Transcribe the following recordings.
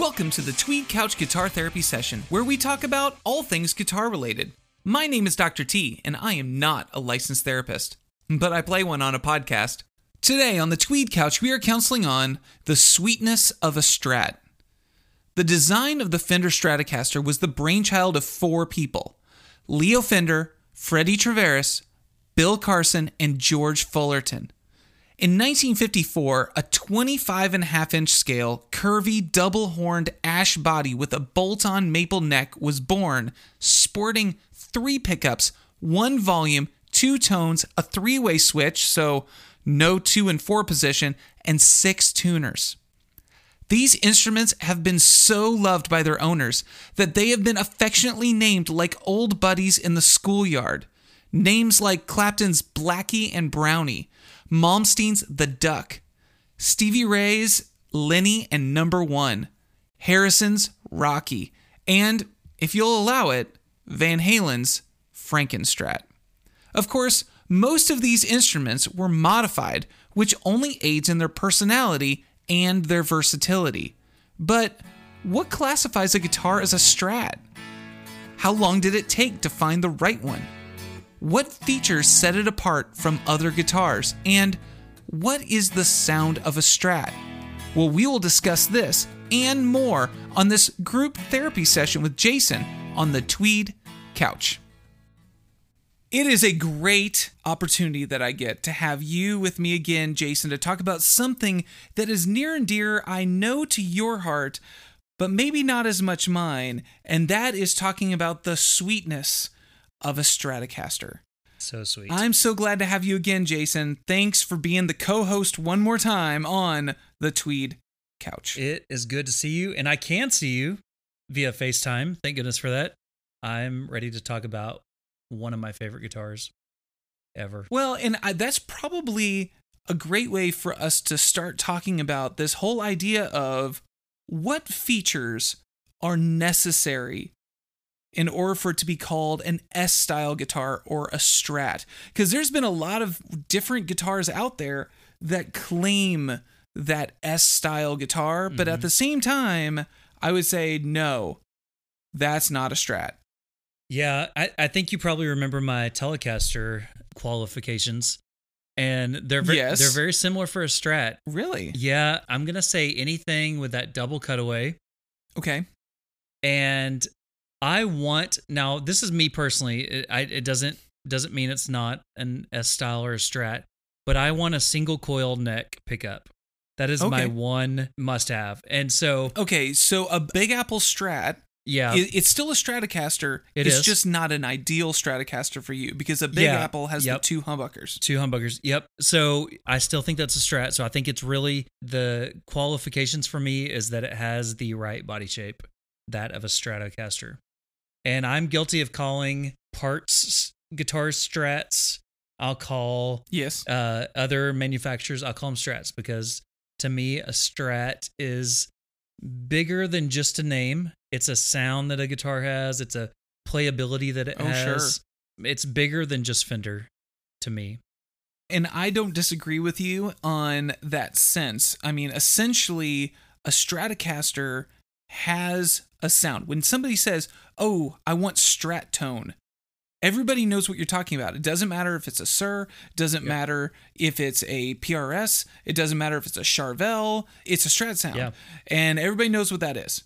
Welcome to the Tweed Couch Guitar Therapy Session, where we talk about all things guitar related. My name is Dr. T, and I am not a licensed therapist, but I play one on a podcast. Today on the Tweed Couch, we are counseling on the sweetness of a Strat. The design of the Fender Stratocaster was the brainchild of four people Leo Fender, Freddie Tavares, Bill Carson, and George Fullerton. In 1954, a 25 and a half inch scale, curvy, double horned ash body with a bolt on maple neck was born, sporting three pickups, one volume, two tones, a three way switch, so no two and four position, and six tuners. These instruments have been so loved by their owners that they have been affectionately named like old buddies in the schoolyard. Names like Clapton's Blackie and Brownie, Malmsteen's The Duck, Stevie Ray's Lenny and Number One, Harrison's Rocky, and, if you'll allow it, Van Halen's Frankenstrat. Of course, most of these instruments were modified, which only aids in their personality and their versatility. But what classifies a guitar as a strat? How long did it take to find the right one? What features set it apart from other guitars? And what is the sound of a strat? Well, we will discuss this and more on this group therapy session with Jason on the Tweed Couch. It is a great opportunity that I get to have you with me again, Jason, to talk about something that is near and dear, I know, to your heart, but maybe not as much mine, and that is talking about the sweetness of a Stratocaster. So sweet. I'm so glad to have you again, Jason. Thanks for being the co host one more time on the Tweed Couch. It is good to see you, and I can see you via FaceTime. Thank goodness for that. I'm ready to talk about one of my favorite guitars ever. Well, and I, that's probably a great way for us to start talking about this whole idea of what features are necessary in order for it to be called an S style guitar or a strat. Because there's been a lot of different guitars out there that claim that S style guitar, but at mm-hmm. the same time, I would say no, that's not a strat. Yeah, I, I think you probably remember my Telecaster qualifications, and they're ve- Yes. they're very similar for a Strat. Really? Yeah, I'm gonna say anything with that double cutaway, Okay. and I want now. This is me personally. It, I, it doesn't doesn't mean it's not an S style or a Strat, but I want a single coil neck pickup. That is my one must have, and so Okay, so a Big Apple Strat, yeah, it- it's still a Stratocaster. It it's is. just not an ideal Stratocaster for you because a Big Yeah, Apple has yep. the two humbuckers. Two humbuckers. Yep. So I still think that's a strat. So I think it's really the qualifications for me is that it has the right body shape, that of a Stratocaster. And I'm guilty of calling parts guitar strats. I'll call Yes. uh, other manufacturers, I'll call them strats because to me, a strat is bigger than just a name. It's a sound that a guitar has, it's a playability that it Oh, sure. has. It's bigger than just Fender to me. And I don't disagree with you on that sense. I mean, essentially, a Stratocaster has a sound. When somebody says, "Oh, I want Strat tone," everybody knows what you're talking about. It doesn't matter if it's a Suhr, doesn't Yeah. matter if it's a PRS, it doesn't matter if it's a Charvel, it's a Strat sound. Yeah. And everybody knows what that is.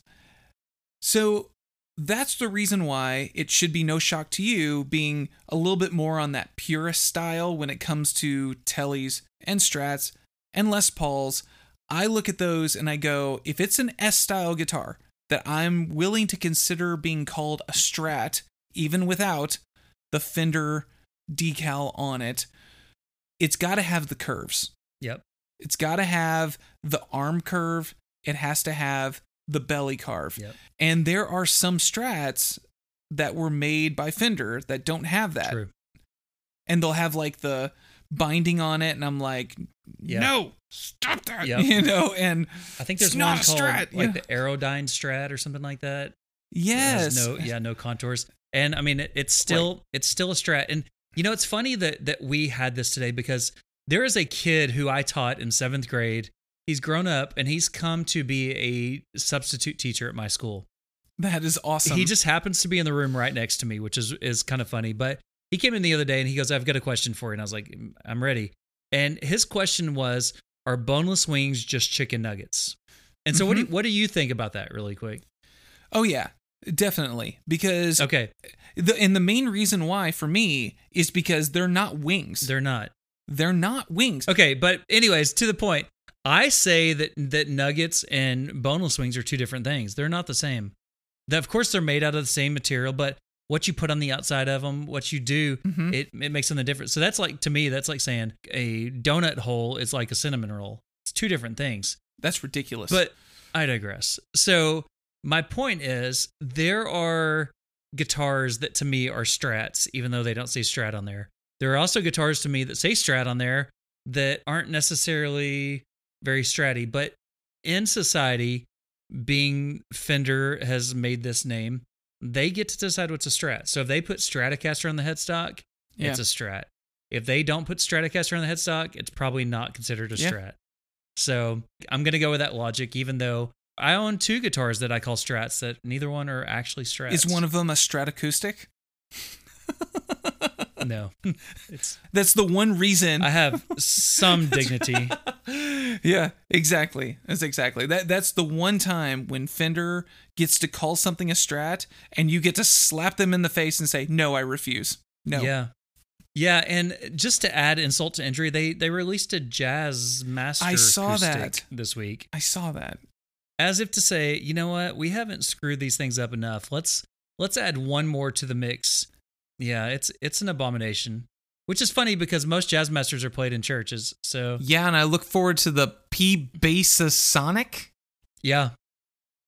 So that's the reason why it should be no shock to you being a little bit more on that purist style when it comes to Tellys and Strats and Les Pauls. I look at those and I go, if it's an S style guitar that I'm willing to consider being called a Strat, even without the Fender decal on it, it's got to have the curves. Yep. It's got to have the arm curve. It has to have the belly carve. Yep. And there are some strats that were made by Fender that don't have that. True. And they'll have like the binding on it and I'm like, Yeah. "No, stop that." Yep. You know, and I think there's not one a called Strat, like yeah. the Aerodyne Strat or something like that. Yes. No, yeah, no contours. And I mean, it, it's still it's still a Strat. And you know, it's funny that that we had this today because there is a kid who I taught in seventh grade he's grown up and he's come to be a substitute teacher at my school. That is awesome. He just happens to be in the room right next to me, which is is kind of funny. But he came in the other day and he goes, "I've got a question for you," and I was like, "I'm ready." And his question was, "Are boneless wings just chicken nuggets?" And so, what do Mm-hmm. you, what do you think about that, really quick? oh yeah, definitely. Because Okay, the and the main reason why for me is because they're not wings. They're, not. they're not. not wings. Okay, but anyways, to the point. I say that that nuggets and boneless wings are two different things. They're not the same. That of course they're made out of the same material, but what you put on the outside of them, what you do, Mhm. it it makes them different. So that's like to me, that's like saying a donut hole is like a cinnamon roll. It's two different things. That's ridiculous. But I digress. So my point is there are guitars that to me are strats, even though they don't say strat on there. There are also guitars to me that say strat on there that aren't necessarily very stratty, but in society, being Fender has made this name, they get to decide what's a strat. So if they put Stratocaster on the headstock, Yeah. it's a strat. If they don't put Stratocaster on the headstock, it's probably not considered a Yeah. strat. So I'm going to go with that logic, even though I own two guitars that I call strats that neither one are actually strats. is one of them a Stratacoustic? No. it's That's the one reason. I have some dignity. yeah, exactly. That's exactly that. That's the one time when Fender gets to call something a Strat, and you get to slap them in the face and say, "No, I refuse." No. Yeah. Yeah, and just to add insult to injury, they they released a jazz master I saw that. this week. I saw that. As if to say, you know what, we haven't screwed these things up enough. Let's let's add one more to the mix. Yeah, it's it's an abomination. Which is funny because most jazz masters are played in churches. So Yeah, and I look forward to the P Basa Sonic, yeah.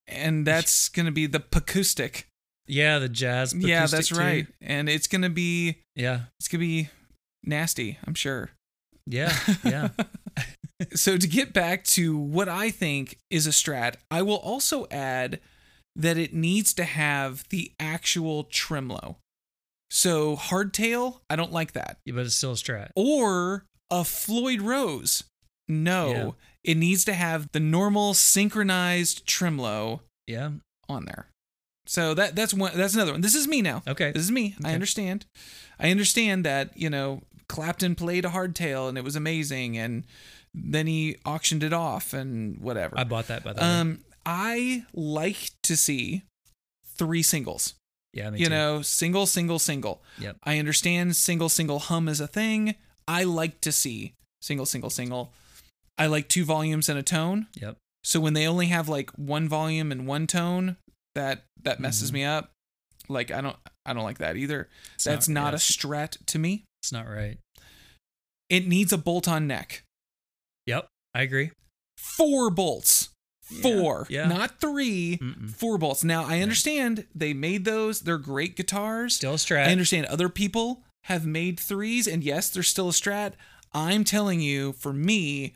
and that's gonna be the acoustic. Yeah, the jazz. Yeah, that's too. right. And it's gonna be Yeah. it's gonna be nasty. I'm sure. Yeah. Yeah. so to get back to what I think is a strat, I will also add that it needs to have the actual tremolo. So hardtail, I don't like that. Yeah, but it's still a strat. Or a Floyd Rose. No, Yeah. it needs to have the normal synchronized tremolo Yeah. on there. So that that's one that's another one. This is me now. Okay. This is me. I understand. I understand that, you know, Clapton played a hardtail and it was amazing and then he auctioned it off and whatever. I bought that by the way. um I like to see three singles. Yeah, you too. know, single single single. Yep. I understand single single hum is a thing. I like to see single single single. I like two volumes and a tone. Yep. So when they only have like one volume and one tone, that that messes Mhm. me up. Like I don't I don't like that either. It's That's not, yeah, a strat to me. It's not right. It needs a bolt on neck. Yep. I agree. Four bolts. Yeah, Four. yeah. Not 3 Mm-mm. Four bolts. Now I understand they made those. They're great guitars. Still a strat. I understand other people have made threes, and yes, they're still a strat. I'm telling you, for me,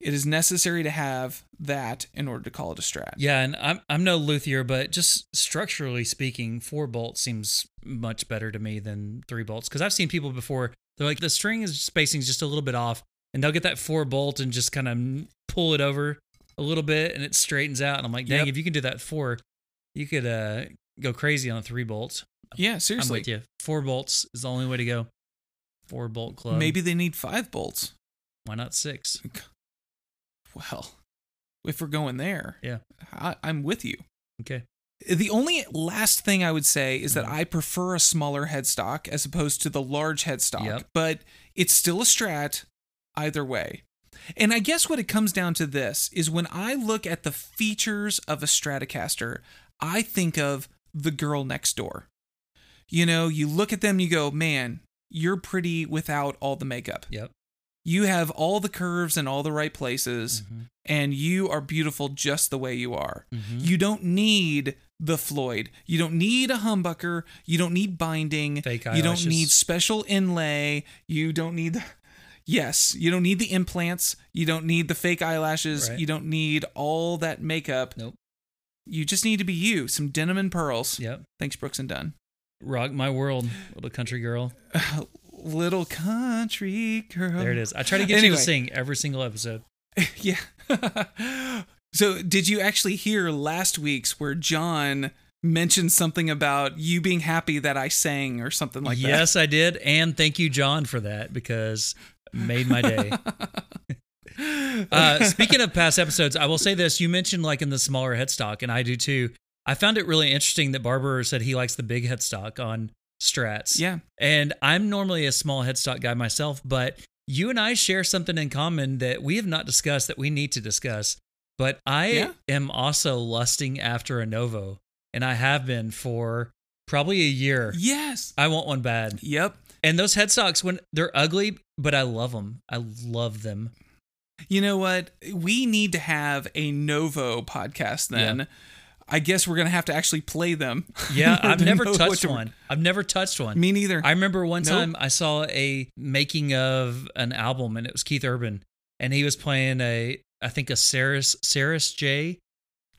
it is necessary to have that in order to call it a strat. Yeah, and I'm I'm no luthier, but just structurally speaking, four bolts seems much better to me than three bolts. Because I've seen people before, they're like the string is spacing is just a little bit off, and they'll get that four bolt and just kind of pull it over a little bit, and it straightens out. And I'm like, dang, Yep. if you can do that four, you could uh go crazy on three bolts. Yeah, I'm seriously. with you. Four bolts is the only way to go. Four bolt club. Maybe they need five bolts. why not six? Well, if we're going there, Yeah. I, I'm with you. Okay. The only last thing I would say is that Mhm. I prefer a smaller headstock as opposed to the large headstock, Yep. but it's still a strat either way. And I guess what it comes down to this is when I look at the features of a Stratocaster, I think of the girl next door. You know, you look at them, you go, man, you're pretty without all the makeup. Yep. You have all the curves in all the right places, Mhm. and you are beautiful just the way you are. Mhm. You don't need the Floyd. You don't need a humbucker. You don't need binding. Fake you don't need special inlay. You don't need the. Yes, you don't need the implants. You don't need the fake eyelashes. Right. You don't need all that makeup. Nope. You just need to be you. Some denim and pearls. Yep. Thanks, Brooks and Dunn. Rock my world, little country girl. Little country girl. There it is. I try to get you Anyway. to sing every single episode. yeah. so, did you actually hear last week's where John mentioned something about you being happy that I sang or something like that? yes, I did, and thank you, John, for that because made my day. uh, speaking of past episodes, I will say this: you mentioned like in the smaller headstock, and I do too. I found it really interesting that Barber said he likes the big headstock on Strats. Yeah. And I'm normally a small headstock guy myself, but you and I share something in common that we have not discussed that we need to discuss. But I Yeah. am also lusting after a Novo, and I have been for probably a year. Yes. I want one bad. Yep. And those headstocks, when they're ugly, but I love them. I love them. You know what? We need to have a Novo podcast then. I guess we're going to have to actually play them. Yeah, I've never touched to- one. I've never touched one. Me neither. I remember one Nope. time I saw a making of an album, and it was Keith Urban, and he was playing a, I think a Serus Serus J,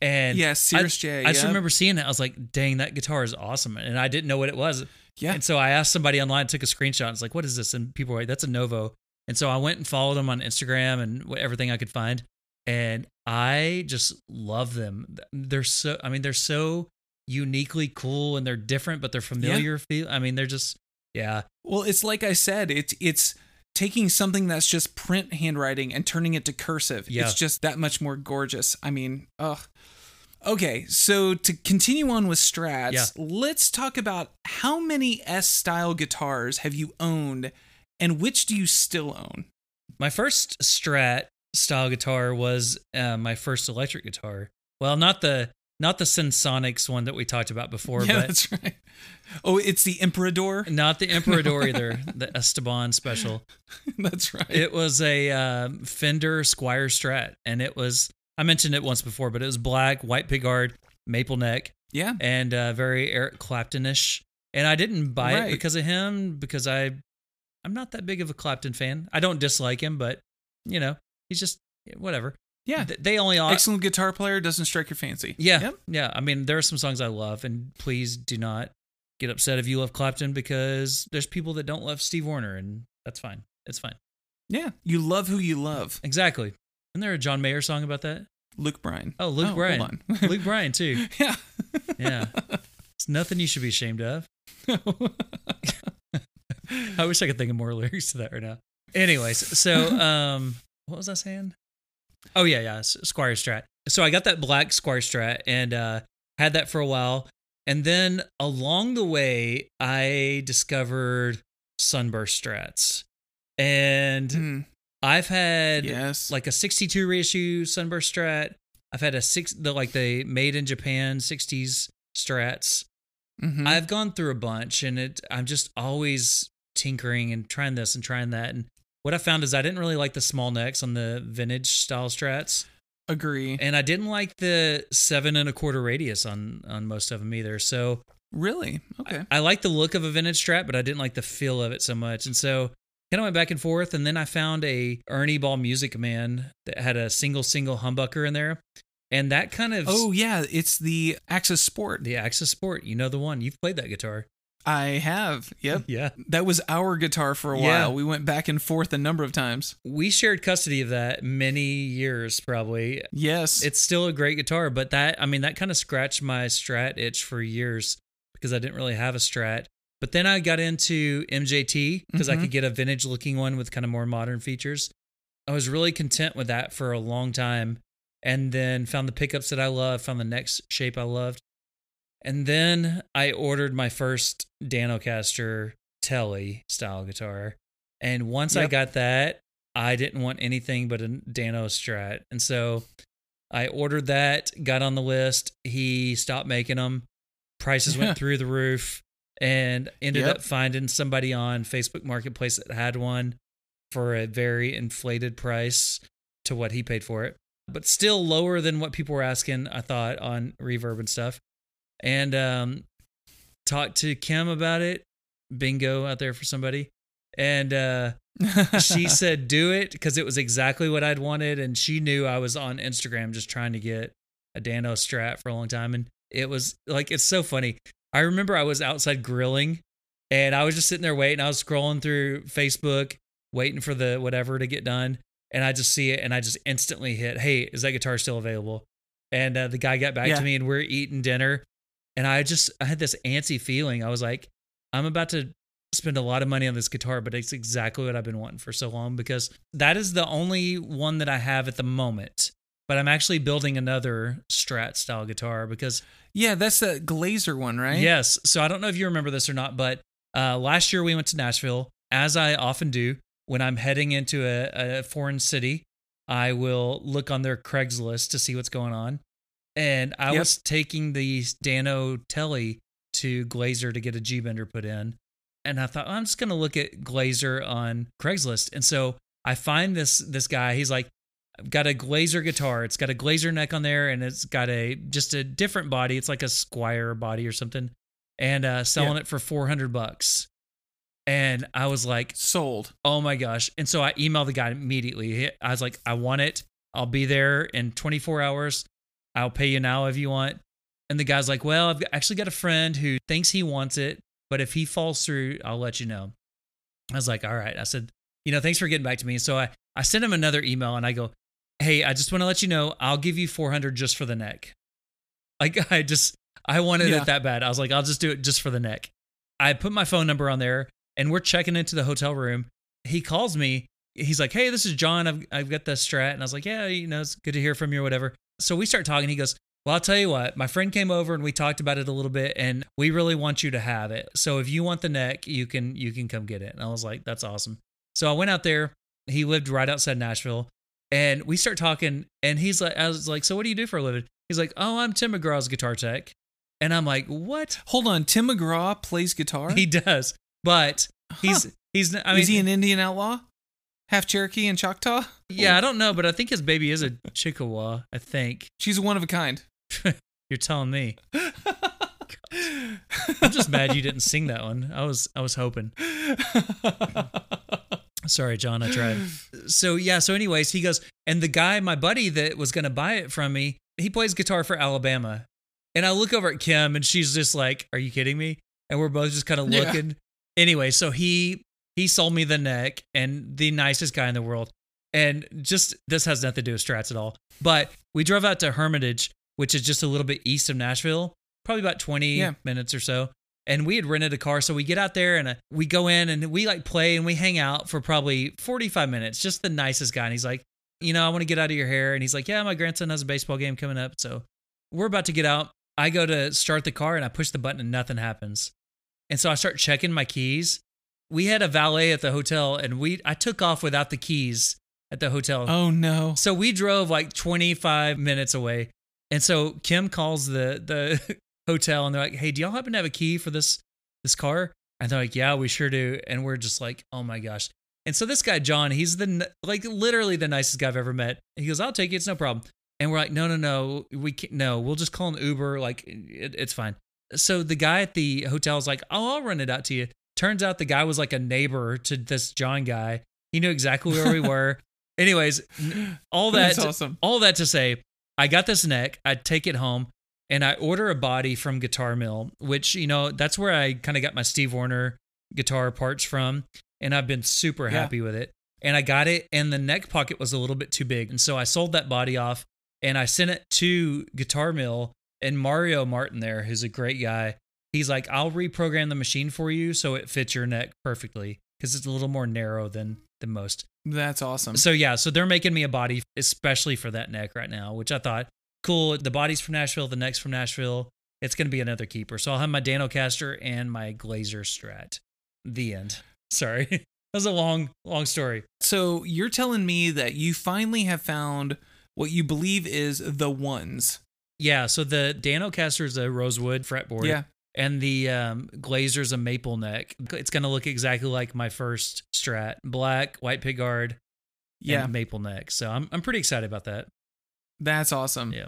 and yes, Serus J. I just remember seeing it. I was like, "Dang, that guitar is awesome!" And I didn't know what it was. Yeah. And so I asked somebody online, took a screenshot. It's like, "What is this?" And people were like, "That's a Novo." And so I went and followed them on Instagram and everything I could find, and I just love them. They're so, I mean, they're so uniquely cool and they're different, but they're familiar. Feel, I mean, they're just, yeah, Well, it's like I said, it's it's taking something that's just print handwriting and turning it to cursive. Yeah. It's just that much more gorgeous. I mean, ugh. Okay, so to continue on with strats, Yeah. let's talk about how many S style guitars have you owned and which do you still own? My first Strat style guitar was uh, my first electric guitar. Well, not the not the Sensonics one that we talked about before, yeah, but that's right. Oh, it's the Emperador. not the Emperador either. The Esteban special. that's right. It was a um, Fender Squier Strat, and it was I mentioned it once before, but it was black, white pickguard, maple neck, yeah. and uh, very Eric Claptonish. And I didn't buy Right. it because of him, because I I'm not that big of a Clapton fan. I don't dislike him, but you know he's just whatever. Yeah. Th- they only are. Excellent guitar player doesn't strike your fancy. Yeah, Yep. yeah. I mean, there are some songs I love, and please do not get upset if you love Clapton because there's people that don't love Steve Wariner, and that's fine. It's fine. Yeah. You love who you love. Exactly. Isn't there a John Mayer song about that? Luke Bryan. Oh, Luke hold Bryan. Luke Bryan too. yeah. Yeah. It's nothing you should be ashamed of. I wish I could think of more lyrics to that right now. Anyways, so um, what was I saying? Oh yeah, yeah, Squier Strat. So I got that black Squier Strat and uh, had that for a while, and then along the way I discovered Sunburst Strats, and Hmm. I've had yes. like a 62 reissue Sunburst Strat. I've had a six, the like the made in Japan 60s Strats. Mhm. I've gone through a bunch, and it I'm just always tinkering and trying this and trying that. And what I found is I didn't really like the small necks on the vintage style Strats, agree. and I didn't like the seven and a quarter radius on on most of them either. So Really? Okay. I like the look of a vintage Strat, but I didn't like the feel of it so much. And so kind of went back and forth. And then I found a Ernie Ball Music Man that had a single single humbucker in there, and that kind of Oh yeah, it's the Axis Sport. the Axis Sport. You know the one. You've played that guitar. I have. Yep. Yeah. That was our guitar for a Yeah. while. We went back and forth a number of times. We shared custody of that many years, probably. Yes. It's still a great guitar, but that, I mean, that kind of scratched my Strat itch for years because I didn't really have a Strat. But then I got into MJT because I Mhm. could get a vintage looking one with kind of more modern features. I was really content with that for a long time and then found the pickups that I love, found the next shape I loved. And then I ordered my first Danocaster Telly style guitar. And once I got that, I didn't want anything but a Dano Strat. And so I ordered that, got on the list. He stopped making them. Prices went through the roof and ended Yep. up finding somebody on Facebook Marketplace that had one for a very inflated price to what he paid for it, but still lower than what people were asking, I thought, on reverb and stuff. And um, talked to Kim about it. Bingo out there for somebody. And uh, she said, do it because it was exactly what I'd wanted. And she knew I was on Instagram just trying to get a Dano Strat for a long time. And it was like, it's so funny. I remember I was outside grilling and I was just sitting there waiting. I was scrolling through Facebook, waiting for the whatever to get done. and I just see it and I just instantly hit, "Hey, is that guitar still available?" And uh, the guy got back Yeah. to me and we're eating dinner, and I just I had this antsy feeling. I was like, I'm about to spend a lot of money on this guitar, but it's exactly what I've been wanting for so long because that is the only one that I have at the moment. But I'm actually building another Strat style guitar because Yeah, that's the Glaser one, right? Yes. So I don't know if you remember this or not, but uh, last year we went to Nashville, as I often do when I'm heading into a, a foreign city. I will look on their Craigslist to see what's going on. And I Yep. was taking the Dano Telly to Glaser to get a G bender put in. And I thought, I'm just going to look at Glaser on Craigslist. And so I find this this guy. He's like, I've got a Glaser guitar. It's got a Glaser neck on there, and it's got a just a different body. It's like a Squier body or something, and uh, selling Yeah. it for four hundred bucks. And I was like, Sold. oh my gosh! And so I emailed the guy immediately. I was like, I want it. I'll be there in 24 hours. I'll pay you now if you want. And the guy's like, well, I've actually got a friend who thinks he wants it, but if he falls through, I'll let you know. I was like, all right. I said, you know, thanks for getting back to me. So I, I sent him another email and I go, hey, I just want to let you know, I'll give you 400 just for the neck. Like I just, I wanted Yeah. it that bad. I was like, I'll just do it just for the neck. I put my phone number on there and we're checking into the hotel room. He calls me. He's like, hey, this is John. I've, I've got the strat. And I was like, yeah, you know, it's good to hear from you or whatever. So we start talking. He goes, well, I'll tell you what, my friend came over and we talked about it a little bit and we really want you to have it. So if you want the neck, you can, you can come get it. And I was like, that's awesome. So I went out there. He lived right outside Nashville and we start talking and he's like, I was like, so what do you do for a living? He's like, oh, I'm Tim McGraw's guitar tech. And I'm like, what? Hold on. Tim McGraw plays guitar. He does, but he's, Huh. he's, I mean, is he an Indian outlaw? Half Cherokee and Choctaw? yeah, I don't know, but I think his baby is a Chippewa. I think She's one of a kind. you're telling me. I'm just mad you didn't sing that one. I was, I was hoping. Sorry, John, I tried. So yeah, so anyways, he goes, and the guy, my buddy that was gonna buy it from me, he plays guitar for Alabama. And I look over at Kim and she's just like, Are you kidding me? And we're both just kind of Yeah. looking. Anyway, so he he sold me the neck and the nicest guy in the world. And just this has nothing to do with strats at all. But we drove out to Hermitage, which is just a little bit east of Nashville, probably about 20 Yeah. minutes or so. And we had rented a car. So we get out there and uh, we go in and we like play and we hang out for probably 45 minutes. Just the nicest guy. And he's like, you know, I want to get out of your hair. And he's like, yeah, my grandson has a baseball game coming up. So we're about to get out. I go to start the car and I push the button and nothing happens. And so I start checking my keys. We had a valet at the hotel and we I took off without the keys at the hotel. oh no. So we drove like 25 minutes away. And so Kim calls the the hotel and they're like, "Hey, do y'all happen to have a key for this this car?" And they're like, "Yeah, we sure do." And we're just like, "Oh my gosh." And so this guy John, he's the like literally the nicest guy I've ever met. He goes, "I'll take it, it's no problem." And we're like, "No, no, no, we can't. No, we'll just call an Uber. Like, it, it's fine." So the guy at the hotel is like, "Oh, I'll run it out to you." Turns out the guy was like a neighbor to this John guy. He knew exactly where we were. Anyways, all that awesome. all that to say, I got this neck. I take it home and I order a body from Guitar Mill, which you know that's where I kind of got my Steve Wariner guitar parts from, and I've been super Yeah. happy with it. And I got it, and the neck pocket was a little bit too big, and so I sold that body off, and I sent it to Guitar Mill. And Mario Martin there, who's a great guy, he's like, "I'll reprogram the machine for you so it fits your neck perfectly because it's a little more narrow than than most." That's awesome. So yeah, so they're making me a body especially for that neck right now, which I thought cool. The body's from Nashville, the neck's from Nashville. It's gonna be another keeper. So I'll have my Danocaster and my Glaser Strat. The end. Sorry, that was a long, long story. So you're telling me that you finally have found what you believe is the ones. Yeah. So the Danocaster is a rosewood fretboard. Yeah. And the um, Glaser's a maple neck. It's gonna look exactly like my first Strat, black, white pickguard, Yeah. and maple neck. So I'm I'm pretty excited about that. That's awesome. Yeah.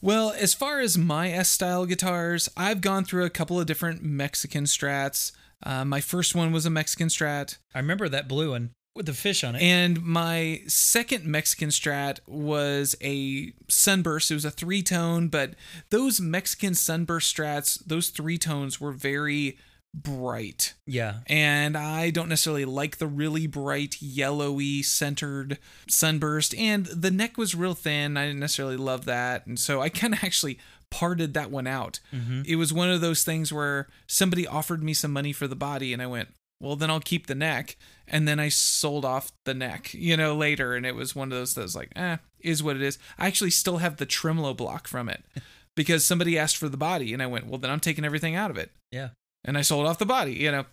Well, as far as my S style guitars, I've gone through a couple of different Mexican strats. Uh, my first one was a Mexican strat, I remember that blue one with the fish on it. and my second Mexican strat was a sunburst. It was a three tone, but those Mexican sunburst strats, those three tones were very bright. Yeah. And I don't necessarily like the really bright, yellowy, centered sunburst. And the neck was real thin. I didn't necessarily love that. And so I kind of actually parted that one out. Mm-hmm. It was one of those things where somebody offered me some money for the body, and I went, well, then I'll keep the neck. And then I sold off the neck, you know, later. And it was one of those that was like, eh, is what it is. I actually still have the Tremolo block from it because somebody asked for the body. And I went, well, then I'm taking everything out of it. Yeah. And I sold off the body, you know.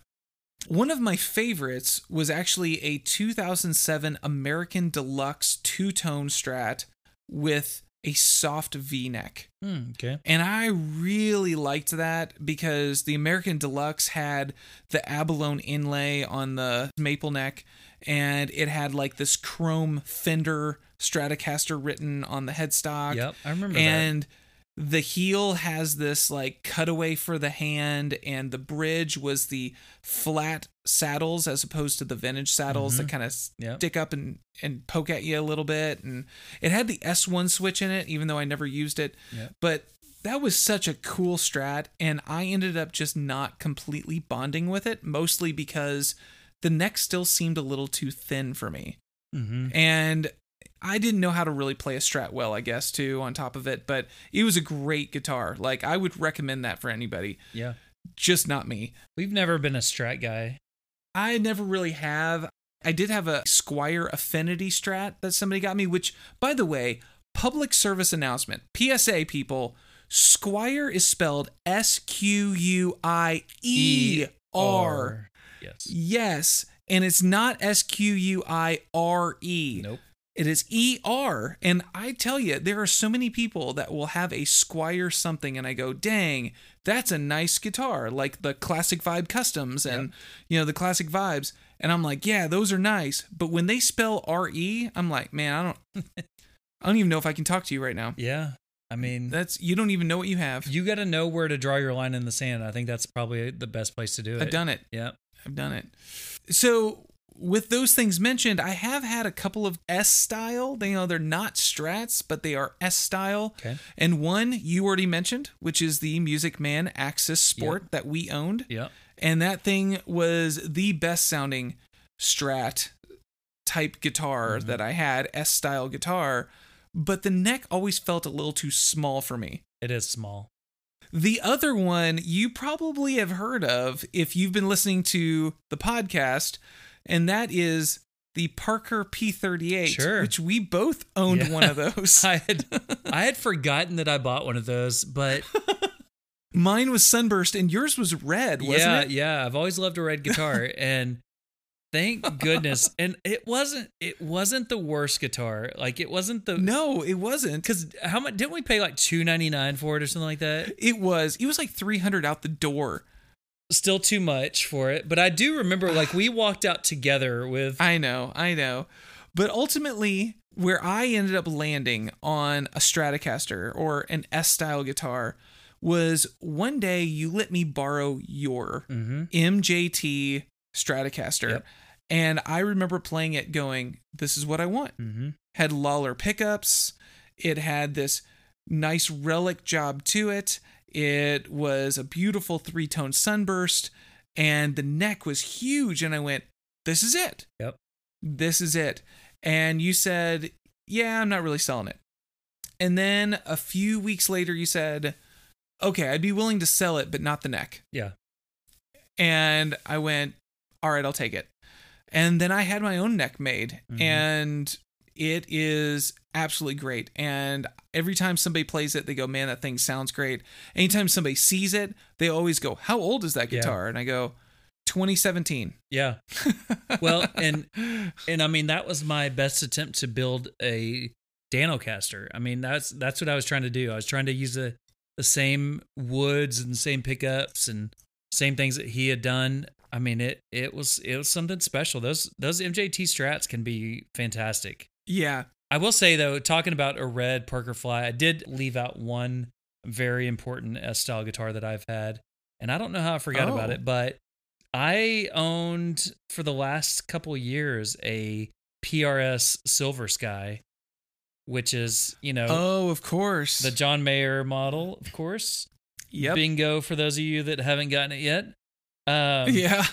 One of my favorites was actually a 2007 American Deluxe two tone strat with a soft V neck. Hmm, okay. And I really liked that because the American Deluxe had the abalone inlay on the maple neck and it had like this chrome fender Stratocaster written on the headstock. Yep. I remember that. The heel has this like cutaway for the hand and the bridge was the flat saddles as opposed to the vintage saddles that Mhm. kind of Yep. stick up and and poke at you a little bit and it had the S1 switch in it even though I never used it Yep. but that was such a cool strat and I ended up just not completely bonding with it mostly because the neck still seemed a little too thin for me Mm-hmm. and I didn't know how to really play a strat well, I guess, too, on top of it, but it was a great guitar. Like, I would recommend that for anybody, Yeah. just not me. We've never been a strat guy. I never really have. I did have a Squier Affinity strat that somebody got me, which, by the way, public service announcement PSA people, Squier is spelled S Q U I E R. Yes. Yes. And it's not S Q U I R E. Nope. It is ER. And I tell you, there are so many people that will have a Squier something, and I go, dang, that's a nice guitar, like the Classic Vibe Customs and, you know, the Classic Vibes. And I'm like, yeah, those are nice. But when they spell RE, I'm like, man, I don't. I don't even know if I can talk to you right now. Yeah. I mean, That's you don't even know what you have. you got to know where to draw your line in the sand. I think that's probably the best place to do it. I've done it. Yeah. I've done it. So with those things mentioned, I have had a couple of S style. They you know they're not strats, but they are S style. Okay. And one you already mentioned, which is the Music Man Axis Sport that we owned. Yeah. And that thing was the best sounding strat type guitar Mhm. that I had, S style guitar. But the neck always felt a little too small for me. It is small. The other one you probably have heard of if you've been listening to the podcast, and that is the Parker P38, Sure. which we both owned Yeah. one of those. I had I had forgotten that I bought one of those, but Mine was sunburst and yours was red, wasn't yeah, it? yeah, I've always loved a red guitar and thank goodness. And it wasn't it wasn't the worst guitar. Like it wasn't the No, it wasn't. cuz how much didn't we pay like 2.99 for it or something like that? It was. It was like 300 out the door. Still too much for it, but I do remember like we walked out together with I know, I know. But ultimately, where I ended up landing on a Stratocaster or an S style guitar was one day you let me borrow your Mhm. MJT Stratocaster. Yep. And I remember playing it going, this is what I want. Mhm. Had Lollar pickups. It had this nice relic job to it. It was a beautiful three tone sunburst. And the neck was huge. And I went, this is it. Yep. This is it. And you said, yeah, I'm not really selling it. And then a few weeks later, you said, okay, I'd be willing to sell it, but not the neck. Yeah. And I went, all right, I'll take it. And then I had my own neck made, Mhm. and it is absolutely great. And every time somebody plays it, they go, man, that thing sounds great. Anytime somebody sees it, they always go, how old is that Yeah. guitar? And I go, 2017. Yeah. Well, and and I mean that was my best attempt to build a Danocaster. I mean that's that's what I was trying to do. I was trying to use the the same woods and same pickups and same things that he had done. I mean it it was it was something special. Those those MJT strats can be fantastic. Yeah. I will say though, talking about a red Parker Fly, I did leave out one very important S style guitar that I've had, and I don't know how I forgot about Oh. it, but I owned for the last couple years a PRS Silver Sky, which is you know Oh, of course. the John Mayer model, of course. yep. Bingo for those of you that haven't gotten it yet. Um, yeah.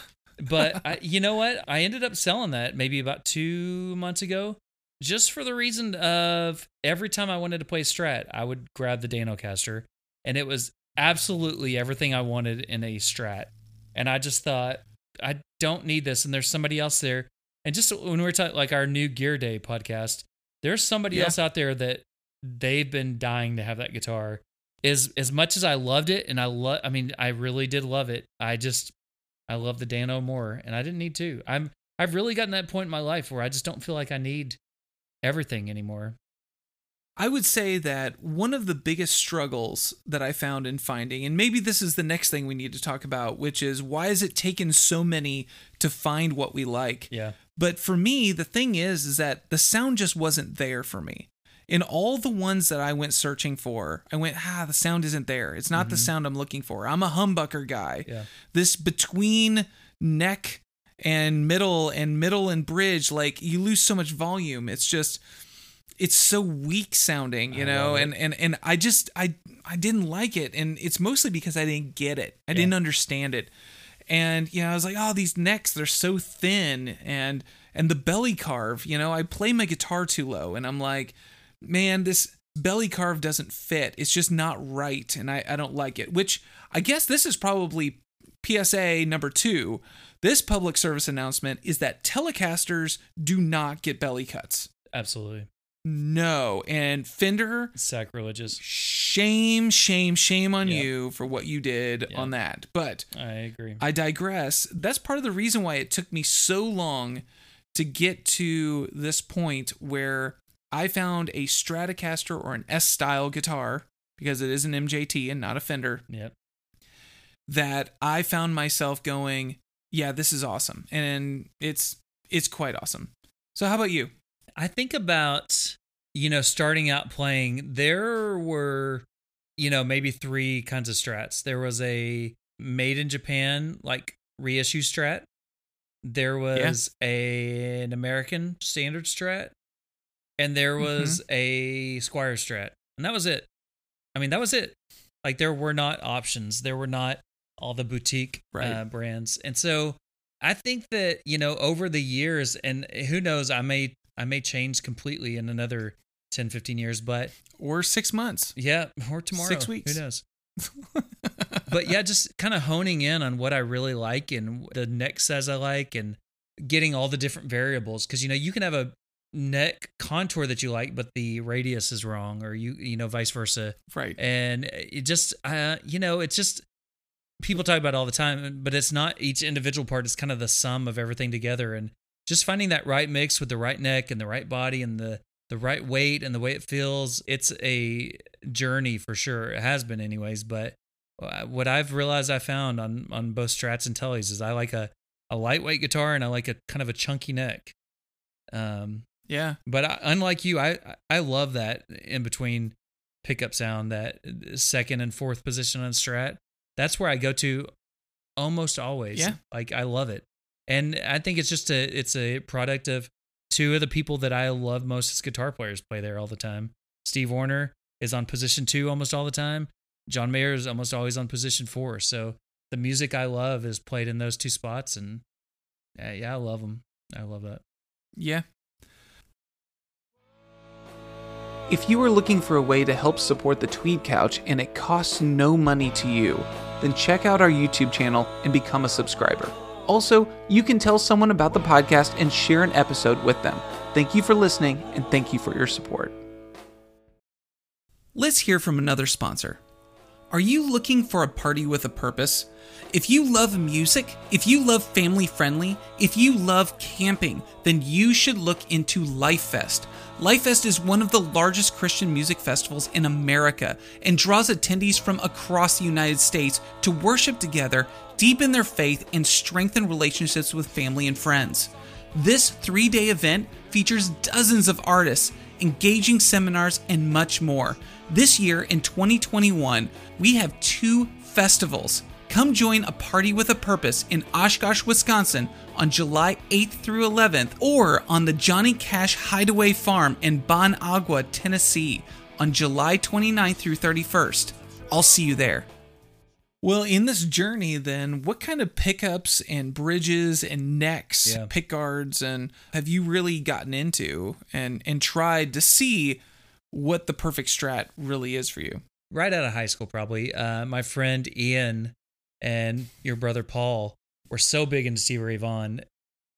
but I, you know what? I ended up selling that maybe about two months ago, just for the reason of every time I wanted to play Strat, I would grab the Danocaster, and it was absolutely everything I wanted in a Strat. And I just thought, I don't need this, and there's somebody else there. And just when we're talking, like our new Gear Day podcast, there's somebody Yeah. else out there that they've been dying to have that guitar. As as much as I loved it, and I love, I mean, I really did love it. I just I love the Dano more, and I didn't need to. I'm I've really gotten that point in my life where I just don't feel like I need everything anymore. I would say that one of the biggest struggles that I found in finding, and maybe this is the next thing we need to talk about, which is why has it taken so many to find what we like? Yeah, But for me, the thing is, is that the sound just wasn't there for me. In all the ones that I went searching for, I went, ah, the sound isn't there. It's not the sound I'm looking for. I'm a humbucker guy. yeah, This between neck and middle and middle and bridge, like you lose so much volume. It's just, it's so weak sounding, you know, and, and, and I just, I, I didn't like it. And it's mostly because I didn't get it. I Yeah. didn't understand it and you know i was like oh these necks they're so thin and and the belly carve you know i play my guitar too low and i'm like man this belly carve doesn't fit it's just not right and i, I don't like it which i guess this is probably psa number two this public service announcement is that telecasters do not get belly cuts absolutely no and fender sacrilegious. shame shame shame on Yeah. you for what you did Yeah. on that but I agree. I digress. That's part of the reason why it took me so long to get to this point where I found a Stratocaster or an S style guitar, because it is an MJT and not a Fender, Yep. That I found myself going, yeah, this is awesome. And it's it's quite awesome. So how about you? I think about, you know, starting out playing, there were, you know, maybe three kinds of strats. There was a made in Japan, like reissue strat. There was a, an American standard strat. And there mm-hmm. was a Squier strat. And that was it. I mean, that was it. Like, there were not options. There were not all the boutique Right. uh, brands. And so I think that, you know, over the years, and who knows, I may I may change completely in another 10, 15 years, but Or six months. yeah, or tomorrow. Six weeks. Who knows? but yeah, just kind of honing in on what I really like and the neck says I like and getting all the different variables. Cause you know, you can have a neck contour that you like, but the radius is wrong or you, you know, vice versa. right. And it just, uh, you know, it's just, people talk about it all the time, but it's not each individual part. It's kind of the sum of everything together. And just finding that right mix with the right neck and the right body and the, the right weight and the way it feels. It's a journey for sure. It has been anyways, but uh, what I've realized I found on, on both strats and tellies is I like a, a lightweight guitar and I like a kind of a chunky neck. Um, Yeah. but I, unlike you, I I love that in between pickup sound, that second and fourth position on Strat. That's where I go to almost always. Yeah. like I love it, and I think it's just a it's a product of two of the people that I love most as guitar players play there all the time. Steve Wariner is on position two almost all the time. John Mayer is almost always on position four. So the music I love is played in those two spots, and yeah, yeah I love them. I love that. Yeah. If you are looking for a way to help support the Tweed Couch and it costs no money to you, then check out our YouTube channel and become a subscriber. Also, you can tell someone about the podcast and share an episode with them. Thank you for listening and thank you for your support. Let's hear from another sponsor. Are you looking for a party with a purpose? If you love music, if you love family friendly, if you love camping, then you should look into LifeFest. LifeFest is one of the largest Christian music festivals in America and draws attendees from across the United States to worship together, deepen their faith, and strengthen relationships with family and friends. This three day event features dozens of artists, engaging seminars, and much more. This year in 2021, we have two festivals. Come join a party with a purpose in Oshkosh, Wisconsin on July 8th through 11th, or on the Johnny Cash Hideaway Farm in Bon Agua, Tennessee on July 29th through 31st. I'll see you there. Well, in this journey, then, what kind of pickups and bridges and necks, Yeah. pick guards, and have you really gotten into and and tried to see what the perfect strat really is for you? right out of high school probably uh, my friend ian and your brother paul were so big into stevie ray vaughan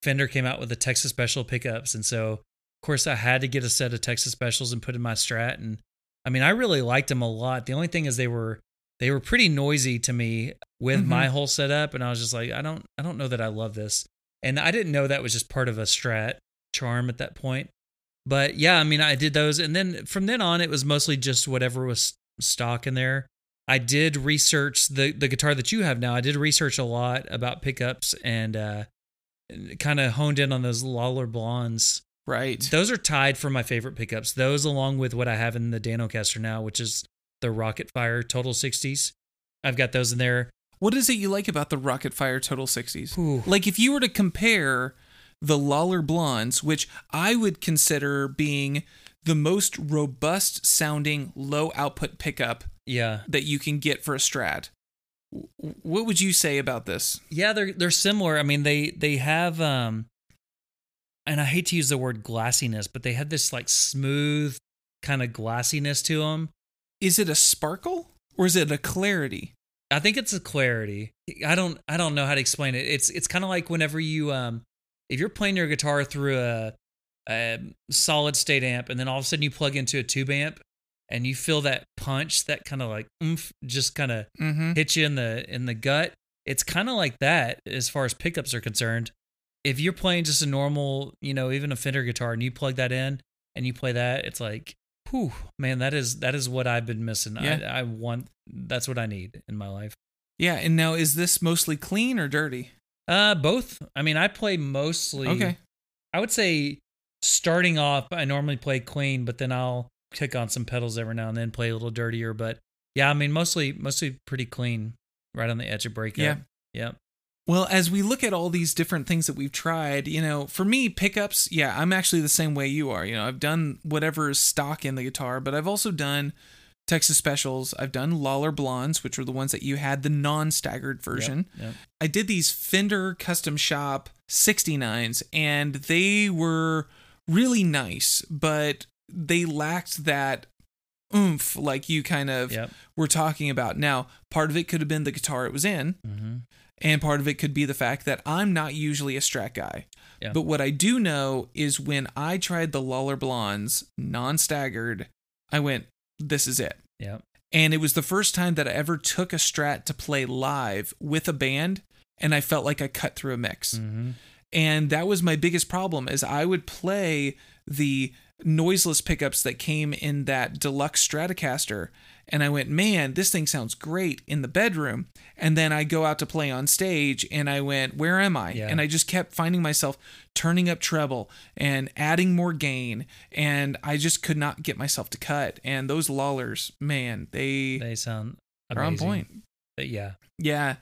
fender came out with the texas special pickups. And so of course i had to get a set of texas specials and put in my strat. And i mean i really liked them a lot. The only thing is they were they were pretty noisy to me with Mhm. my whole setup. And i was just like i don't i don't know that i love this. And i didn't know that was just part of a strat charm at that point. But yeah i mean i did those. And then from then on it was mostly just whatever was stock in there i did research the the guitar that you have now i did research a lot about pickups and uh kind of honed in on those Lollar blondes Right. those are tied for my favorite pickups those along with what i have in the danocaster now which is the rocket fire total 60s i've got those in there What is it you like about the Rocket Fire Total 60s? Ooh. Like if you were to compare the Lollar Blondes, which I would consider being the most robust sounding low output pickup yeah that you can get for a Strat. What would you say about this? Yeah, they're they're similar. I mean, they they have um and I hate to use the word glassiness, but they have this like smooth kind of glassiness to them. Is it a sparkle or is it a clarity? I think it's a clarity. I don't I don't know how to explain it. It's it's kind of like whenever you um if you're playing your guitar through a, a solid state amp and then all of a sudden you plug into a tube amp and you feel that punch, that kind of like oomph, just kind of Mm-hmm. hit you in the in the gut. It's kind of like that as far as pickups are concerned. If you're playing just a normal, you know, even a Fender guitar, and you plug that in and you play that, it's like, whew, man, that is that is what I've been missing. Yeah. I, I want that's what I need in my life. Yeah, and now is this mostly clean or dirty? Uh, both. I mean, I play mostly. Okay. I would say starting off, I normally play clean, but then I'll kick on some pedals every now and then, play a little dirtier. But yeah, I mean, mostly mostly pretty clean, right on the edge of breakup. Yeah. Yep. Well, as we look at all these different things that we've tried, you know, for me, pickups, yeah, I'm actually the same way you are. You know, I've done whatever is stock in the guitar, but I've also done Texas Specials. I've done Lollar Blondes, which were the ones that you had, the non staggered version. Yep. yep. I did these Fender Custom Shop 69s, and they were really nice, but they lacked that oomph like you kind of Yep. were talking about. Now, part of it could have been the guitar it was in, Mm-hmm. and part of it could be the fact that I'm not usually a strat guy. But what I do know is when I tried the Lollar Blondes non staggered, I went, this is it. Yep. And it was the first time that I ever took a strat to play live with a band, and I felt like I cut through a mix. Mm-hmm. And that was my biggest problem is I would play the noiseless pickups that came in that deluxe Stratocaster and I went, "Man, this thing sounds great in the bedroom." And then I go out to play on stage and I went, "Where am I?" Yeah. And I just kept finding myself turning up treble and adding more gain and I just could not get myself to cut. And those Lollars, man, they, They sound are on point. But yeah. Yeah.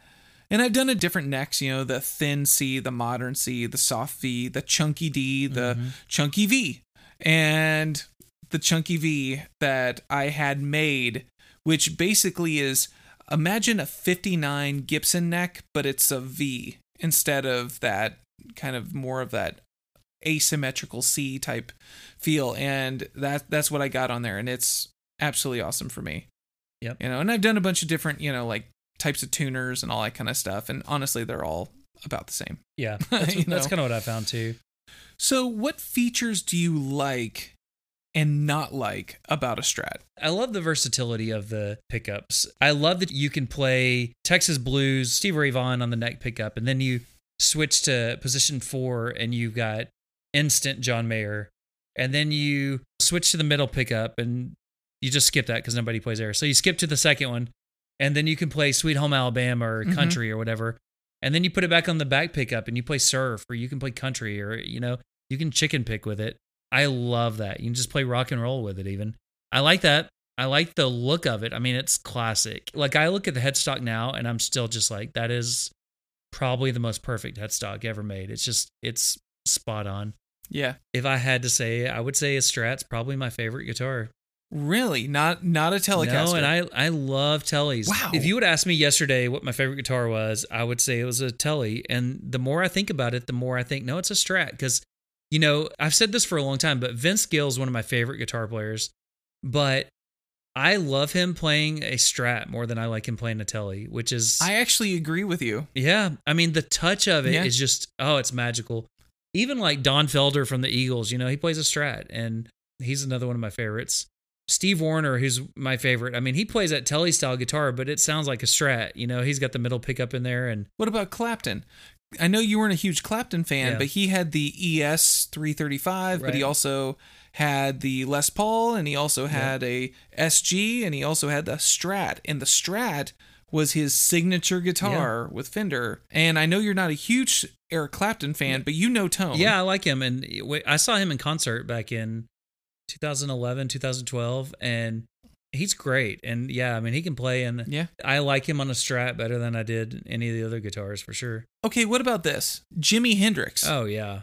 And I've done a different necks, you know, the thin C, the modern C, the soft V, the chunky D, the Mhm. chunky V. And the chunky V that I had made, which basically is imagine a 59 Gibson neck, but it's a V instead of that kind of more of that asymmetrical C type feel. And that that's what I got on there. And it's absolutely awesome for me. Yep. You know, and I've done a bunch of different, you know, like types of tuners and all that kind of stuff. And honestly, they're all about the same. Yeah. That's, that's kind of what I found too. So, what features do you like and not like about a Strat? I love the versatility of the pickups. I love that you can play Texas Blues, Stevie Ray Vaughan on the neck pickup, and then you switch to position four and you've got instant John Mayer. And then you switch to the middle pickup and you just skip that because nobody plays there. So you skip to the second one and then you can play Sweet Home Alabama or Mhm. country or whatever. And then you put it back on the back pickup and you play surf or you can play country or, you know, you can chicken pick with it. I love that. You can just play rock and roll with it even. I like that. I like the look of it. I mean, it's classic. Like I look at the headstock now and I'm still just like, that is probably the most perfect headstock ever made. It's just, it's spot on. Yeah. If I had to say, I would say a Strat's probably my favorite guitar. Really? Not not a Telecaster. No, and I I love Tellys. Wow. If you would ask me yesterday what my favorite guitar was, I would say it was a Telly. And the more I think about it, the more I think no, it's a Strat because you know I've said this for a long time, but Vince Gill is one of my favorite guitar players. But I love him playing a Strat more than I like him playing a Telly, which is I actually agree with you. yeah. I mean the touch of it is Yeah. just oh, it's magical. Even like Don Felder from the Eagles, you know, he plays a Strat, and he's another one of my favorites. Steve Wariner, who's my favorite. I mean, he plays that Telly style guitar, but it sounds like a Strat. You know, he's got the middle pickup in there, and What about Clapton? I know you weren't a huge Clapton fan, Yeah. but he had the ES 335, but he also had the Les Paul and he also had a SG and he also had the Strat. And the Strat was his signature guitar with Fender. And I know you're not a huge Eric Clapton fan, but you know Tone. yeah, I like him. And I saw him in concert back in 2011, 2012, and he's great. And yeah, I mean, he can play, and Yeah. I like him on a Strat better than I did any of the other guitars for sure. Okay, what about this? Jimi Hendrix. Oh yeah,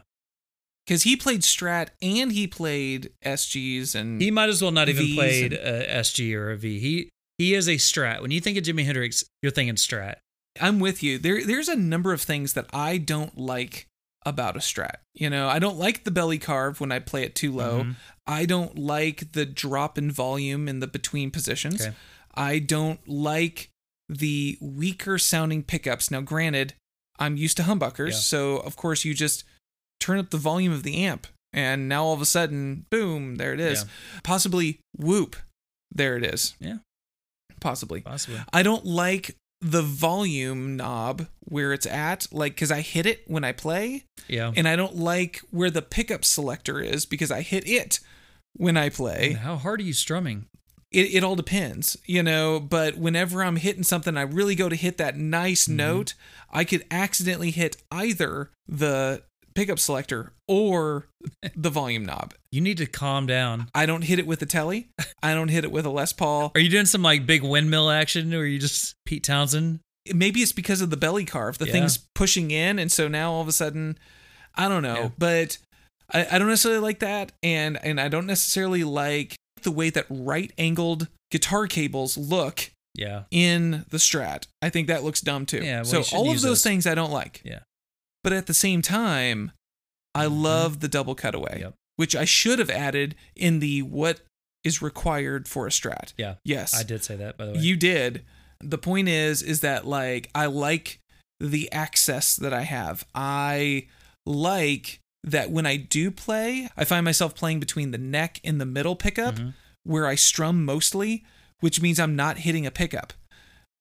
Because he played Strat and he played SGs and he might as well not even Vs played and- a SG or a V. He he is a Strat. When you think of Jimi Hendrix, you're thinking Strat. I'm with you. There there's a number of things that I don't like about a strat. You know, I don't like the belly carve when I play it too low. Mhm. I don't like the drop in volume in the between positions. Okay. I don't like the weaker sounding pickups. Now granted, I'm used to humbuckers, Yeah. so of course you just turn up the volume of the amp and now all of a sudden, boom, there it is. Possibly whoop. There it is. Yeah. Possibly. Possibly. I don't like the volume knob where it's at, like, because I hit it when I play, Yeah. and I don't like where the pickup selector is because I hit it when I play. And how hard are you strumming? It, it all depends, you know, but whenever I'm hitting something, I really go to hit that nice Mm-hmm. note, I could accidentally hit either the pickup selector or the volume knob. You need to calm down. I don't hit it with the telly. I don't hit it with a Les Paul. Are you doing some like big windmill action, or are you just Pete Townshend? maybe it's because of the belly carve the Yeah. thing's pushing in and so now all of a sudden i don't know Yeah. but I, I don't necessarily like that and and i don't necessarily like the way that right angled guitar cables look Yeah. in the strat i think that looks dumb too Yeah, well, so all of those those. things i don't like Yeah. But at the same time i Mhm. love the double cutaway Yep. which i should have added in the what is required for a strat Yeah. yes I did say that by the way. you did. The point is, is that like I like the access that I have. I like that when I do play, I find myself playing between the neck and the middle pickup Mhm. where I strum mostly, which means I'm not hitting a pickup.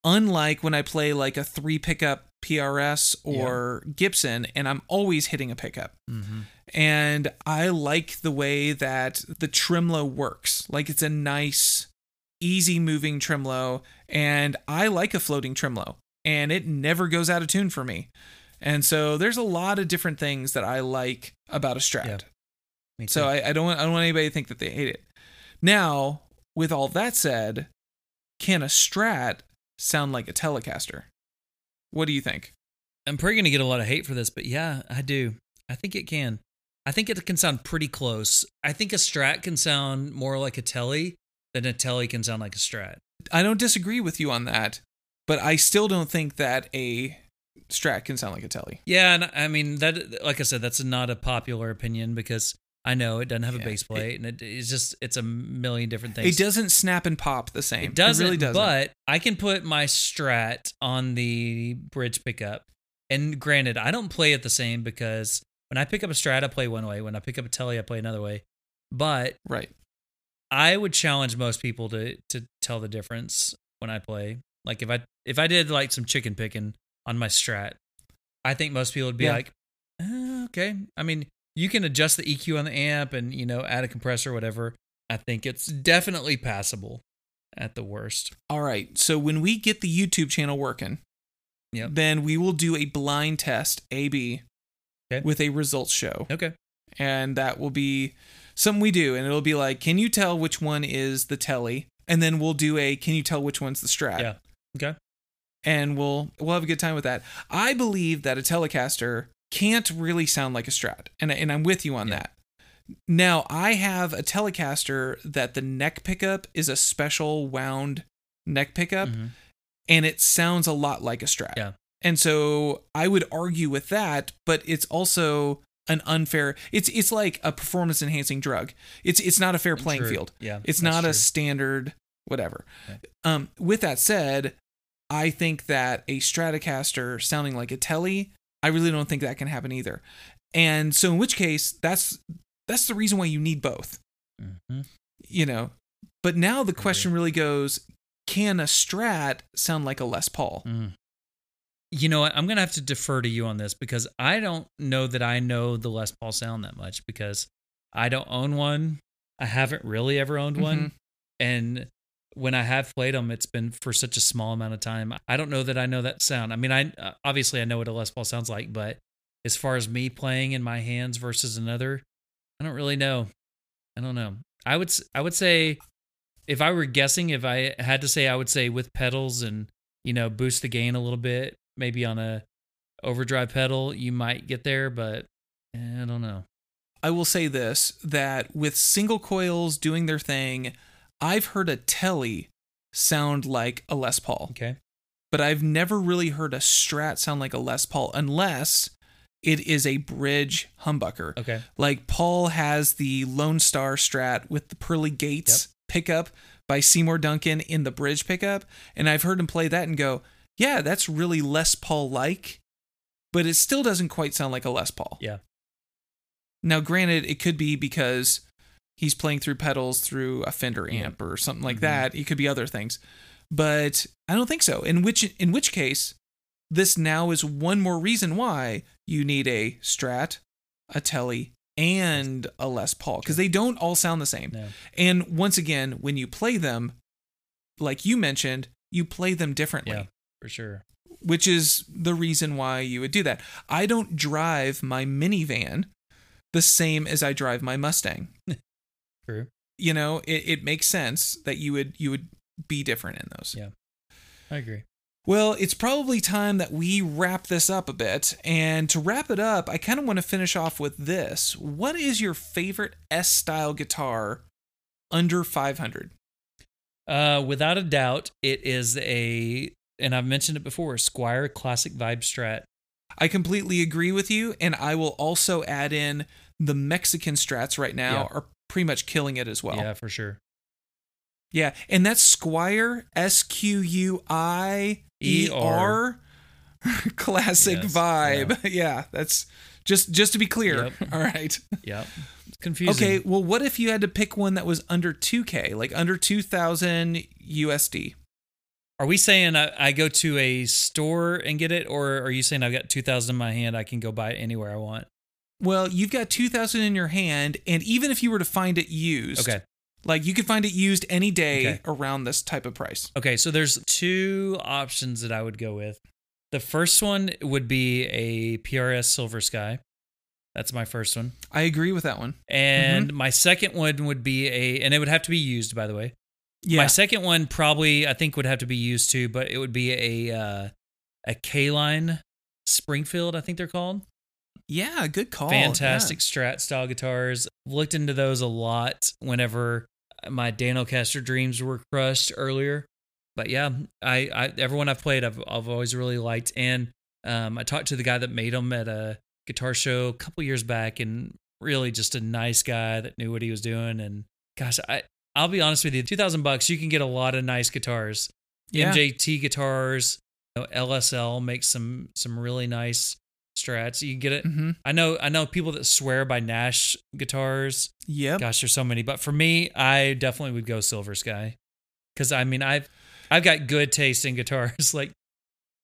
Unlike when I play like a three pickup PRS or Gibson and I'm always hitting a pickup. Mhm. And I like the way that the tremolo works. Like it's a nice, easy moving tremolo. And I like a floating tremolo. And it never goes out of tune for me. And so there's a lot of different things that I like about a Strat. Yeah. So I, I don't want I don't want anybody to think that they hate it. Now, with all that said, can a Strat sound like a Telecaster? What do you think? I'm probably gonna get a lot of hate for this, but yeah, I do. I think it can. I think it can sound pretty close. I think a Strat can sound more like a Telly than a Telly can sound like a Strat. I don't disagree with you on that, but I still don't think that a Strat can sound like a Telly. Yeah, and I mean that. Like I said, that's not a popular opinion because I know it doesn't have a Yeah, bass it- plate, and it, it's just it's a million different things. It doesn't snap and pop the same. It doesn't, really doesn't. But I can put my Strat on the bridge pickup, and granted, I don't play it the same because when I pick up a Strat, I play one way. When I pick up a Telly, I play another way. But right. I would challenge most people to to tell the difference when I play. Like if I if I did like some chicken picking on my Strat, I think most people would be Yeah. like, "Uh, okay. I mean, you can adjust the EQ on the amp and you know add a compressor, whatever. I think it's definitely passable at the worst. All right. So when we get the YouTube channel working, Yep. then we will do a blind test A B Okay. with a results show. Okay. and that will be something we do and it'll be like can you tell which one is the telly and then we'll do a can you tell which one's the strat Yeah. Okay. and we'll we'll have a good time with that i believe that a telecaster can't really sound like a strat and, and i'm with you on Yeah. that Now, I have a Telecaster that the neck pickup is a special wound neck pickup, Mhm. and it sounds a lot like a Strat. Yeah. And so I would argue with that, but it's also an unfair. It's it's like a performance enhancing drug. It's it's not a fair playing True. field. Yeah, It's not a standard whatever. Right. Um, with that said, I think that a Stratocaster sounding like a Telly, I really don't think that can happen either. And so in which case, that's that's the reason why you need both. Mhm. You know. But now the question really goes, can a Strat sound like a Les Paul? Mm. You know what? I'm gonna have to defer to you on this because I don't know that I know the Les Paul sound that much because I don't own one. I haven't really ever owned one, Mhm. and when I have played them, it's been for such a small amount of time. I don't know that I know that sound. I mean, I uh, obviously I know what a Les Paul sounds like, but as far as me playing in my hands versus another, I don't really know. I don't know. I would I would say if I were guessing, if I had to say, I would say with pedals and you know boost the gain a little bit, maybe on a overdrive pedal, you might get there, but eh, I don't know. I will say this that with single coils doing their thing, I've heard a Telly sound like a Les Paul. Okay. but I've never really heard a Strat sound like a Les Paul unless it is a bridge humbucker. Okay. Like Paul has the Lone Star Strat with the Pearly Gates pickup by Seymour Duncan in the bridge pickup, and I've heard him play that and go, "Yeah, that's really Les Paul like." But it still doesn't quite sound like a Les Paul. Yeah. Now, granted, it could be because he's playing through pedals through a Fender amp or something like Mhm. that. It could be other things, but I don't think so. In which in which case, this now is one more reason why you need a Strat, a Telly, and a Les Paul because they don't all sound the same. No. And once again, when you play them, like you mentioned, you play them differently Yeah. For sure. which is the reason why you would do that. I don't drive my minivan the same as I drive my Mustang. True. You know, it, it makes sense that you would you would be different in those. Yeah. I agree. Well, it's probably time that we wrap this up a bit. And to wrap it up, I kind of want to finish off with this. What is your favorite S style guitar under 500? Uh, without a doubt, it is a, and I've mentioned it before, Squier Classic Vibe Strat. I completely agree with you. And I will also add in the Mexican strats right now Yeah. are pretty much killing it as well. Yeah, for sure. Yeah, and that's Squier S Q U I E R classic Yes, vibe. Yeah. that's just just to be clear. Yep. All right. Yep. It's confusing. Okay, well what if you had to pick one that was under 2k, like under 2000 USD? Are we saying I, I go to a store and get it, or are you saying I've got two thousand in my hand? I can go buy it anywhere I want. Well, you've got 2000 in your hand and even if you were to find it used, Okay. like you could find it used any day Okay. around this type of price. Okay. So there's two options that I would go with. The first one would be a PRS Silver Sky. That's my first one. I agree with that one. And my second one would be a, and it would have to be used, by the way. Yeah. My second one probably I think would have to be used too, but it would be a uh, a K line Springfield, I think they're called. Yeah, good call. Fantastic Strat style guitars. Looked into those a lot whenever my Daniel Danocaster dreams were crushed earlier. But yeah, I, I everyone I've played I've I've always really liked. And um, I talked to the guy that made them at a guitar show a couple years back, and really just a nice guy that knew what he was doing. And gosh, I I'll be honest with you, two thousand bucks you can get a lot of nice guitars. Yeah. MJT guitars, you know, LSL makes some some really nice strats. You get it. Yeah. hmm I know I know people that swear by Nash guitars. Yeah. Gosh, there's so many, but for me, I definitely would go Silver Sky. Cuz I mean, I've I've got good taste in guitars. like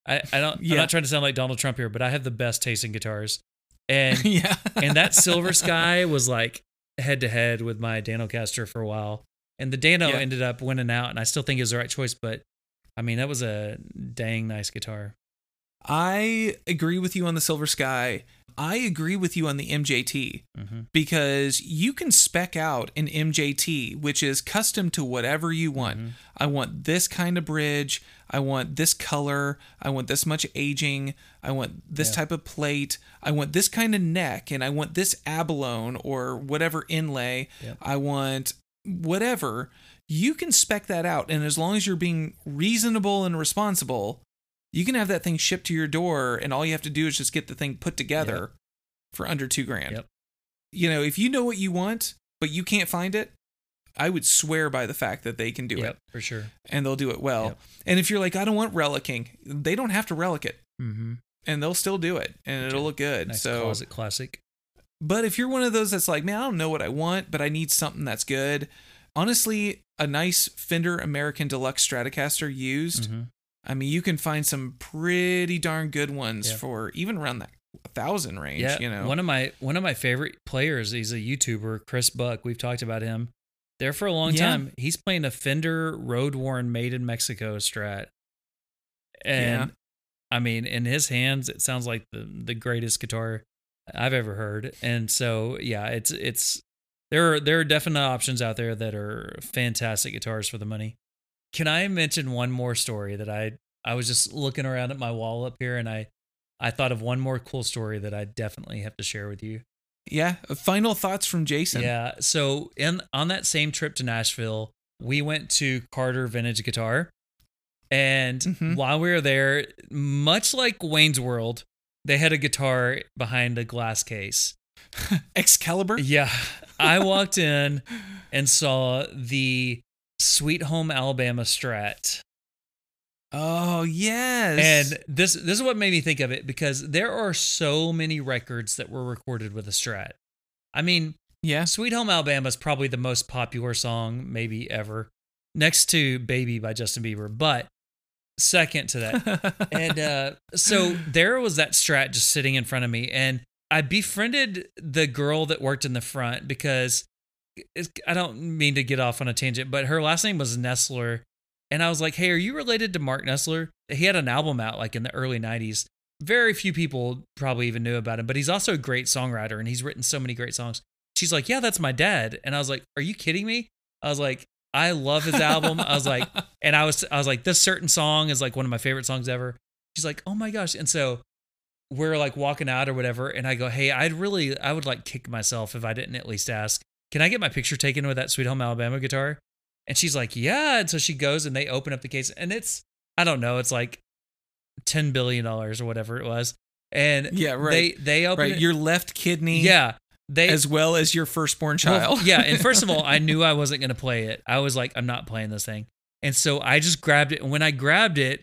I I don't I'm not trying to sound like Donald Trump here, but I have the best taste in guitars. And yeah. and that Silver Sky was like head to head with my Danocaster for a while. And the Dano Yeah. ended up winning out and I still think it was the right choice, but I mean, that was a dang nice guitar. I agree with you on the Silver Sky. I agree with you on the MJT Mm-hmm. because you can spec out an MJT, which is custom to whatever you want. Mm-hmm. I want this kind of bridge. I want this color. I want this much aging. I want this Yeah. type of plate. I want this kind of neck. And I want this abalone or whatever inlay. I want whatever. You can spec that out. And as long as you're being reasonable and responsible, you can have that thing shipped to your door. And all you have to do is just get the thing put together for under two grand Yep. you know, if you know what you want, but you can't find it, I would swear by the fact that they can do Yep, it for sure. and they'll do it well. Yep. And if you're like, I don't want relicking, they don't have to relic it Mm-hmm. and they'll still do it and it'll look good. Nice so, closet classic. but if you're one of those that's like, man, I don't know what I want, but I need something that's good. Honestly, a nice Fender American Deluxe Stratocaster used. Mhm. I mean, you can find some pretty darn good ones Yeah. for even around that thousand range. Yeah, you know, one of my one of my favorite players. He's a YouTuber, Chris Buck. We've talked about him there for a long Yeah. time. He's playing a Fender Road Worn Made in Mexico Strat, and I mean, in his hands, it sounds like the the greatest guitar I've ever heard. And so, yeah, it's it's there are there are definite options out there that are fantastic guitars for the money. Can I mention one more story that I I was just looking around at my wall up here and I I thought of one more cool story that I definitely have to share with you. yeah. Final thoughts from Jason. Yeah. So in on that same trip to Nashville, we went to Carter Vintage Guitar. And Mhm. while we were there, much like Wayne's World, they had a guitar behind a glass case. Excalibur. Yeah. I walked in and saw the Sweet Home Alabama Strat. Oh yes. And this this is what made me think of it because there are so many records that were recorded with a Strat. I mean, yeah, Sweet Home Alabama is probably the most popular song maybe ever, next to Baby by Justin Bieber, but second to that. and uh, so there was that Strat just sitting in front of me, and I befriended the girl that worked in the front because I don't mean to get off on a tangent, but her last name was Nestler. And I was like, hey, are you related to Mark Nestler? He had an album out like in the early 90s. Very few people probably even knew about him, but he's also a great songwriter and he's written so many great songs. She's like, yeah, that's my dad. And I was like, are you kidding me? I was like, I love his album. I was like, and I was, I was like, this certain song is like one of my favorite songs ever. She's like, oh my gosh. And so we're like walking out or whatever. And I go, hey, I'd really, I would like kick myself if I didn't at least ask, can I get my picture taken with that Sweet Home Alabama guitar? And she's like, yeah. And so she goes and they open up the case and it's, I don't know, it's like $10 billion or whatever it was. And yeah, right. they, they open right. it. Your left kidney. yeah. They, as well as your firstborn well, child. yeah, and first of all, I knew I wasn't going to play it. I was like, I'm not playing this thing. And so I just grabbed it. And when I grabbed it,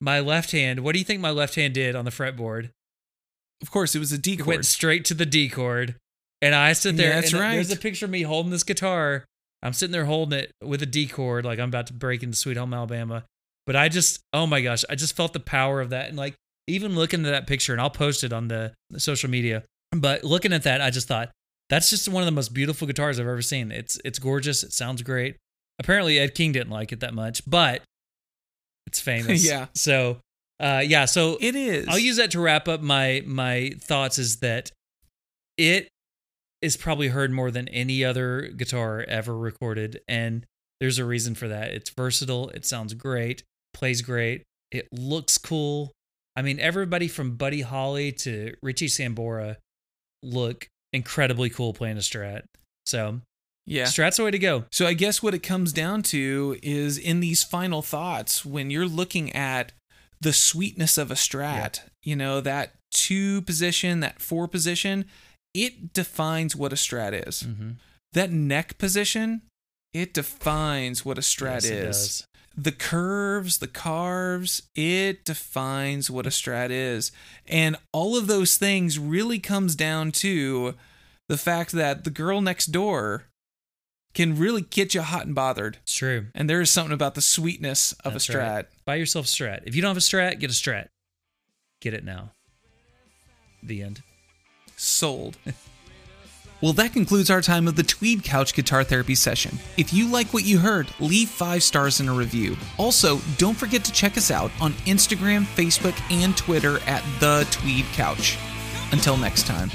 my left hand, what do you think my left hand did on the fretboard? of course, it was a D It chord. went straight to the D chord. And I sit there. That's and right. There's a picture of me holding this guitar. I'm sitting there holding it with a D chord, like I'm about to break into Sweet Home Alabama. But I just, oh my gosh, I just felt the power of that. And like, even looking at that picture, and I'll post it on the, the social media. But looking at that, I just thought, that's just one of the most beautiful guitars I've ever seen. It's it's gorgeous. It sounds great. Apparently Ed King didn't like it that much, but it's famous. Yeah. So uh yeah, so it is. I'll use that to wrap up my my thoughts is that it is probably heard more than any other guitar ever recorded and there's a reason for that. It's versatile, it sounds great, plays great, it looks cool. I mean, everybody from Buddy Holly to Richie Sambora look incredibly cool playing a Strat. So, yeah. Strat's the way to go. So I guess what it comes down to is in these final thoughts when you're looking at the sweetness of a strat, you know, that two position, that four position, it defines what a strat is. Mm-hmm. That neck position, it defines what a strat Yes, is. The curves, the carves, it defines what a strat is. And all of those things really comes down to the fact that the girl next door can really get you hot and bothered. It's true. And there is something about the sweetness of That's a strat. right. Buy yourself a Strat. If you don't have a Strat, get a Strat. Get it now. The end. Sold. well, that concludes our time of the Tweed Couch Guitar Therapy session. If you like what you heard, leave five stars in a review. Also, don't forget to check us out on Instagram, Facebook, and Twitter at The Tweed Couch. Until next time.